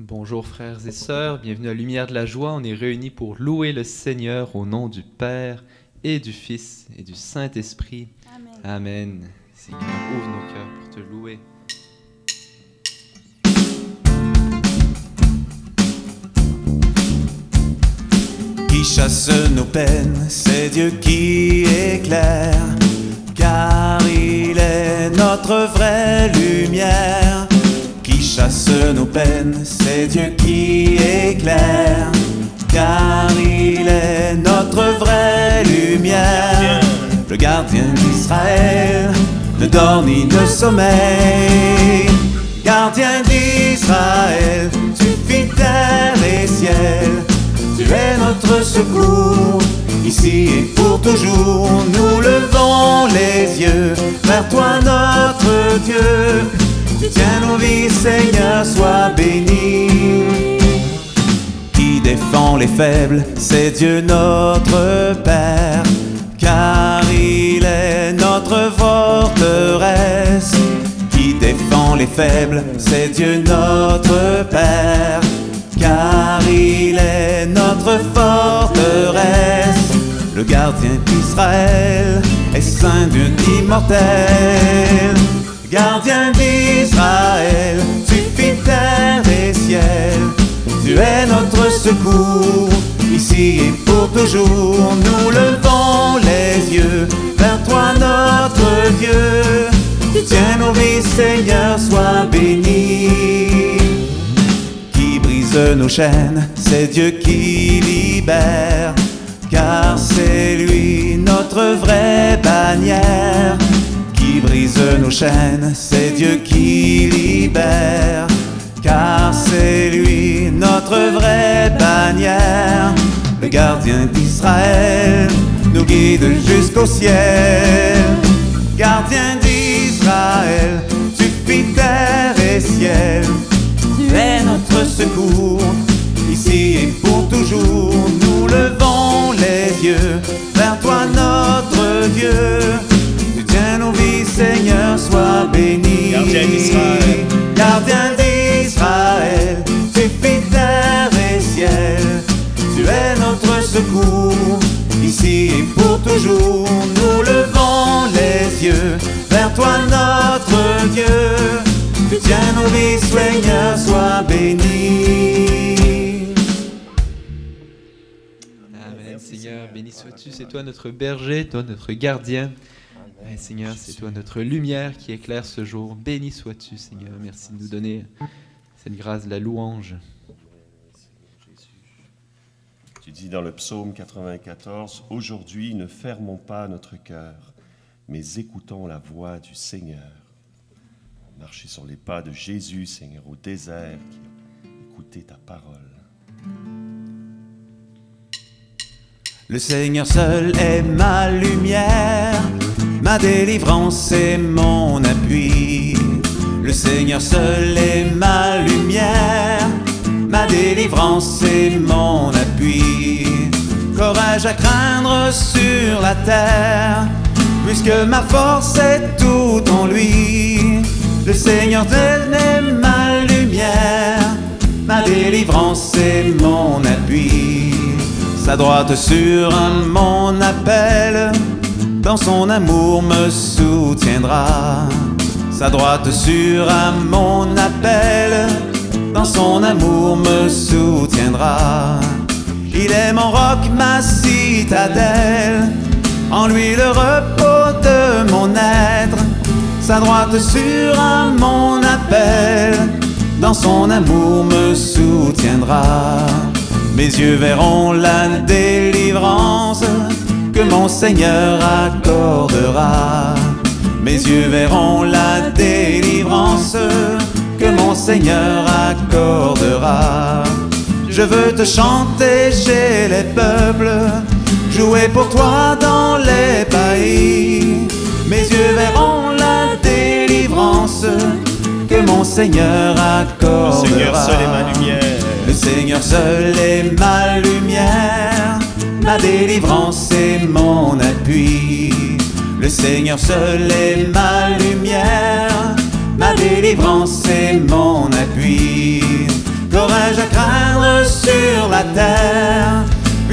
Bonjour frères et sœurs, bienvenue à Lumière de la Joie. On est réunis pour louer le Seigneur au nom du Père et du Fils et du Saint-Esprit. Amen. Amen. Seigneur, ouvre nos cœurs pour te louer. qui chasse nos peines, c'est Dieu qui éclaire, car il est notre vraie lumière. Chasse nos peines, c'est Dieu qui éclaire, car il est notre vraie lumière. Le gardien d'Israël ne dort ni ne sommeille. Gardien d'Israël, tu fis terre et ciel. Tu es notre secours, ici et pour toujours. Nous c'est Dieu notre Père, car il est notre forteresse. Qui défend les faibles, c'est Dieu notre Père car il est notre forteresse. Le gardien d'Israël est saint Dieu immortel. Gardien d'Israël, tu ciel. Tu es notre secours, ici et pour toujours. Nous levons les yeux vers toi, notre Dieu. Tu tiens nos vies, Seigneur, sois béni qui brise nos chaînes, c'est Dieu qui libère, car c'est lui notre vraie bannière. Qui brise nos chaînes, c'est Dieu qui libère, car c'est lui notre vraie bannière. Le gardien d'Israël nous guide jusqu'au ciel. Gardien d'Israël, terre et ciel. Toujours. Nous levons les yeux vers toi, notre Dieu. Tu tiens nos vies, Seigneur, sois béni. Amen. Seigneur, béni sois-tu. C'est toi notre berger, toi notre gardien. Eh, Seigneur, c'est toi notre lumière qui éclaire ce jour. Béni sois-tu, Seigneur. Merci de nous donner cette grâce la louange. Tu dis dans le psaume 94, Aujourd'hui ne fermons pas notre cœur, mais écoutons la voix du Seigneur. Marcher sur les pas de Jésus, Seigneur, au désert, qui a écouté ta parole. Le Seigneur seul est ma lumière, ma délivrance et mon appui. Le Seigneur seul est ma lumière, ma délivrance et mon appui. Qu'aurais-je à craindre sur la terre, puisque ma force est tout en lui. Le Seigneur est ma lumière, ma délivrance et mon appui. Sa droite sur mon appel, dans son amour me soutiendra. Sa droite sur mon appel, dans son amour me soutiendra. Est mon roc, ma citadelle, en lui le repos de mon être. Sa droite sur un mon appel, dans son amour me soutiendra. Mes yeux verront la délivrance que mon Seigneur accordera. Mes yeux verront la délivrance que mon Seigneur accordera. Je veux te chanter chez les peuples, jouer pour toi dans les pays. Mes yeux verront la délivrance que mon Seigneur accordera. Le Seigneur seul est ma lumière. Le Seigneur seul est ma lumière, ma délivrance et mon appui. Le Seigneur seul est ma lumière,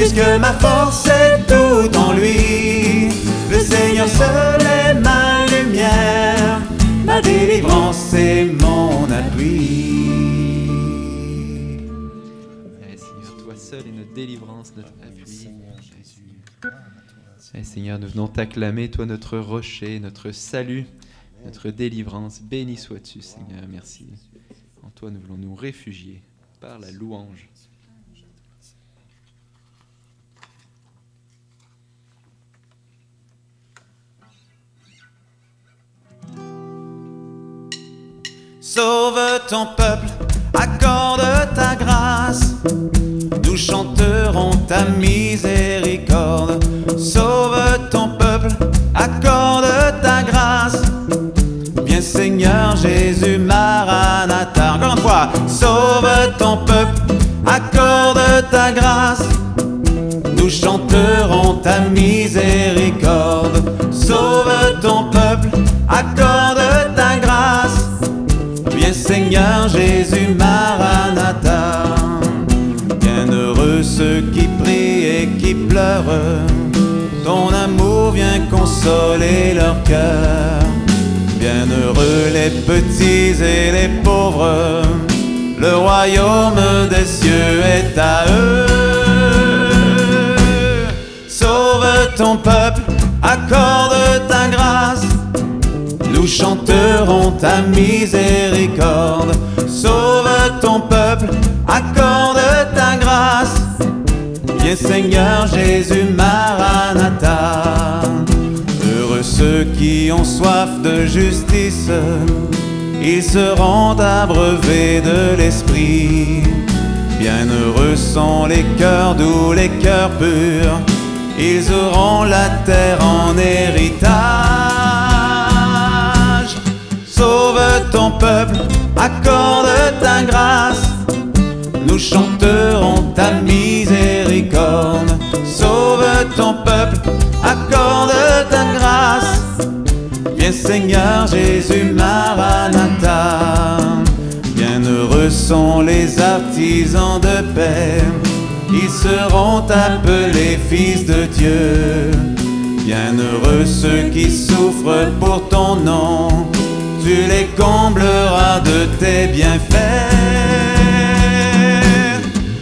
puisque ma force est tout en lui. Le Seigneur seul est ma lumière, ma délivrance est mon appui. Eh, Seigneur, toi seul est notre délivrance, notre appui. Seigneur Jésus. Eh, Seigneur, nous venons t'acclamer, toi notre rocher, notre salut, notre délivrance. Béni sois-tu, Seigneur, merci. En toi, nous voulons nous réfugier par la louange. Sauve ton peuple, accorde ta grâce. Nous chanterons ta miséricorde. Sauve ton peuple, accorde ta grâce. Bien Seigneur Jésus, Maranatha. Encore une fois, sauve ton peuple, accorde ta grâce. Nous chanterons ta miséricorde. Sauve ton peuple, Seigneur Jésus Maranatha, bienheureux ceux qui prient et qui pleurent, ton amour vient consoler leur cœur. Bienheureux les petits et les pauvres, le royaume des cieux est à eux. Sauve ton peuple, accorde ta grâce. Nous chanterons ta miséricorde. Soif de justice, ils seront abreuvés de l'Esprit. Bienheureux sont les cœurs doux, les cœurs purs, ils auront la terre en héritage. Sauve ton peuple, accorde ta grâce. Nous chanterons ta miséricorde. Sauve ton peuple, accorde Seigneur Jésus Maranatha. Bienheureux sont les artisans de paix. Ils seront appelés fils de Dieu. Bienheureux ceux qui souffrent pour ton nom. Tu les combleras de tes bienfaits.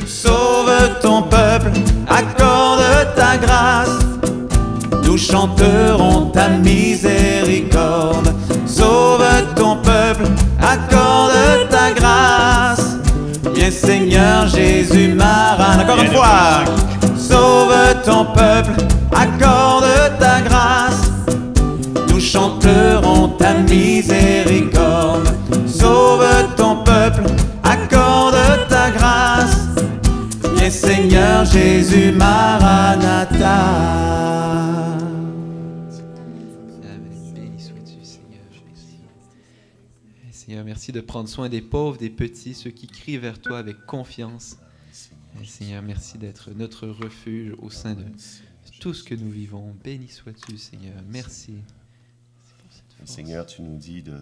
Sauve ton peuple, accorde ta grâce. Nous chanterons ta miséricorde. Sauve ton peuple, accorde ta grâce. Bien Seigneur Jésus Maran. Encore une fois. Sauve ton peuple, accorde ta grâce. Nous chanterons ta miséricorde. Sauve ton peuple, accorde ta grâce. Bien Seigneur Jésus Maranatha. Merci de prendre soin des pauvres, des petits, ceux qui crient vers toi avec confiance. Seigneur, merci d'être notre refuge au sein de tout ce que nous vivons. Béni sois-tu, Seigneur. Merci. Seigneur, tu nous dis de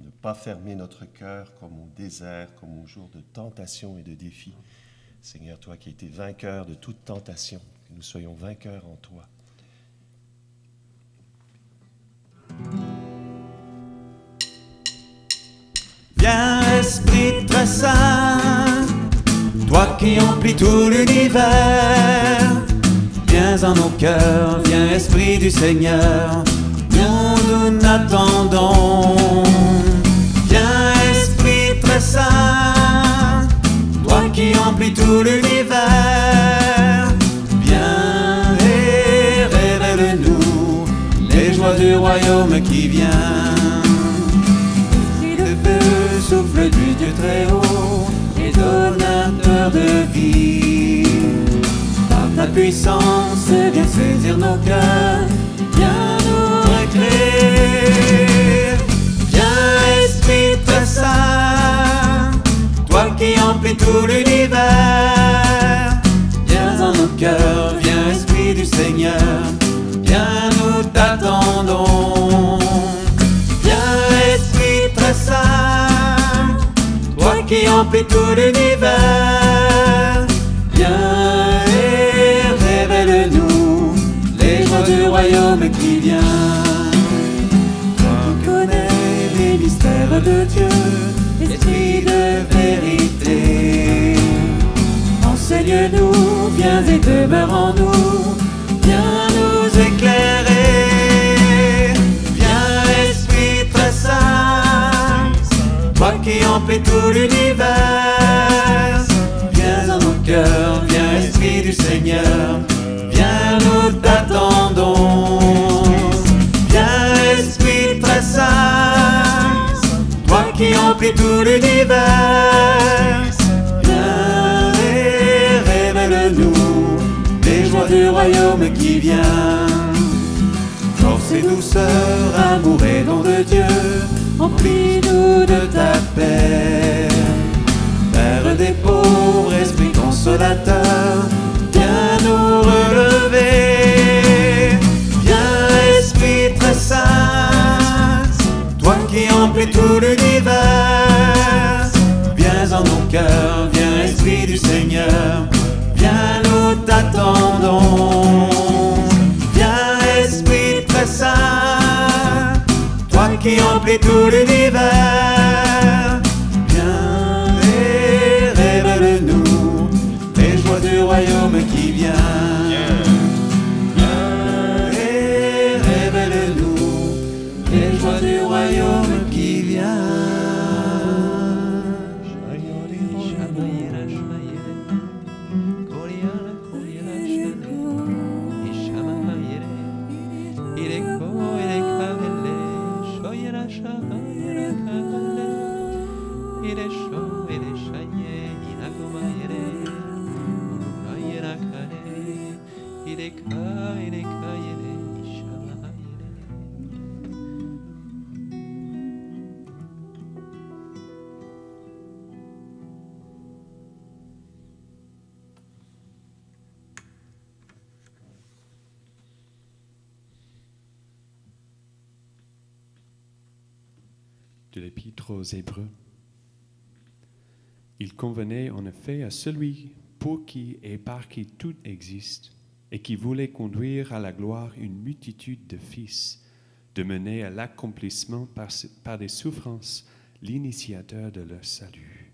ne pas fermer notre cœur comme au désert, comme au jour de tentation et de défi. Seigneur, toi qui as été vainqueur de toute tentation, que nous soyons vainqueurs en toi. Esprit très saint, toi qui emplis tout l'univers. Viens en nos cœurs, viens, Esprit du Seigneur, nous nous n'attendons. Viens, Esprit très saint, toi qui emplis tout l'univers. Viens et révèle-nous les joies du royaume qui vient. Souffle du Dieu très haut et donateur de vie. Par ta puissance, viens saisir nos cœurs, viens nous récréer. Viens, Esprit très saint, toi qui emplis tout l'univers. Viens en nos cœurs, viens, Esprit du Seigneur, toi qui tout l'univers. Viens en nos cœurs, viens Esprit du Seigneur, viens nous t'attendons. Viens Esprit très saint, toi qui emplis tout l'univers. Viens et révèle-nous les joies du royaume qui vient. Force et douceur, amour et don de Dieu, emplis-nous de ta paix. Père des pauvres, esprit consolateur, viens nous relever. Viens, esprit très saint, toi qui emplis tout l'univers. Qui emplis tout l'univers. Viens et révèle-nous les joies du royaume qui vient. Viens et révèle-nous les joies du royaume qui vient. De l'Épître aux Hébreux. Il convenait en effet à celui pour qui et par qui tout existe, et qui voulait conduire à la gloire une multitude de fils, de mener à l'accomplissement par, par des souffrances l'initiateur de leur salut.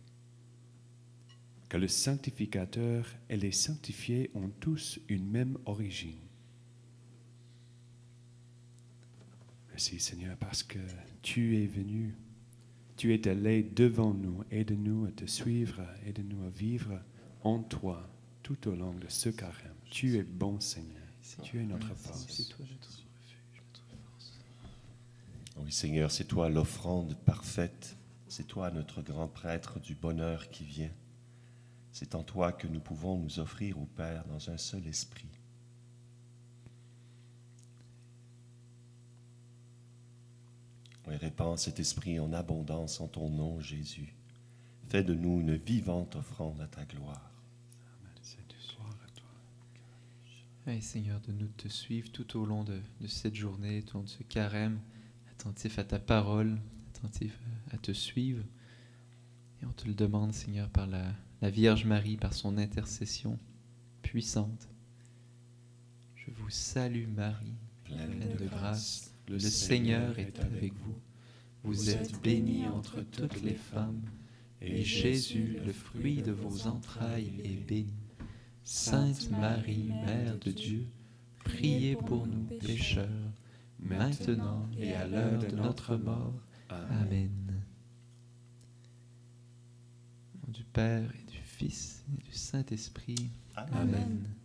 Que le sanctificateur et les sanctifiés ont tous une même origine. Merci Seigneur parce que tu es venu tu es allé devant nous, aide-nous à te suivre, aide-nous à vivre en toi tout au long de ce carême. Tu es bon Seigneur, tu es notre force. Oui Seigneur, c'est toi l'offrande parfaite, c'est toi notre grand prêtre du bonheur qui vient. C'est en toi que nous pouvons nous offrir au Père dans un seul esprit. Oui, répands cet esprit en abondance en ton nom, Jésus. Fais de nous une vivante offrande à ta gloire. Hey, Seigneur, de nous te suivre tout au long de, de cette journée, tout au long de ce carême, attentif à ta parole, attentif à, à te suivre. Et on te le demande, Seigneur, par la, la Vierge Marie, par son intercession puissante. Je vous salue, Marie, Pleine pleine de grâce. Le Seigneur est avec vous. Vous êtes bénie entre toutes les femmes, et Jésus, le fruit de vos entrailles, est béni. Sainte Marie, Mère de Dieu, priez pour nous pécheurs, maintenant et à l'heure de notre mort. Amen. Du Père et du Fils et du Saint-Esprit. Amen. Amen.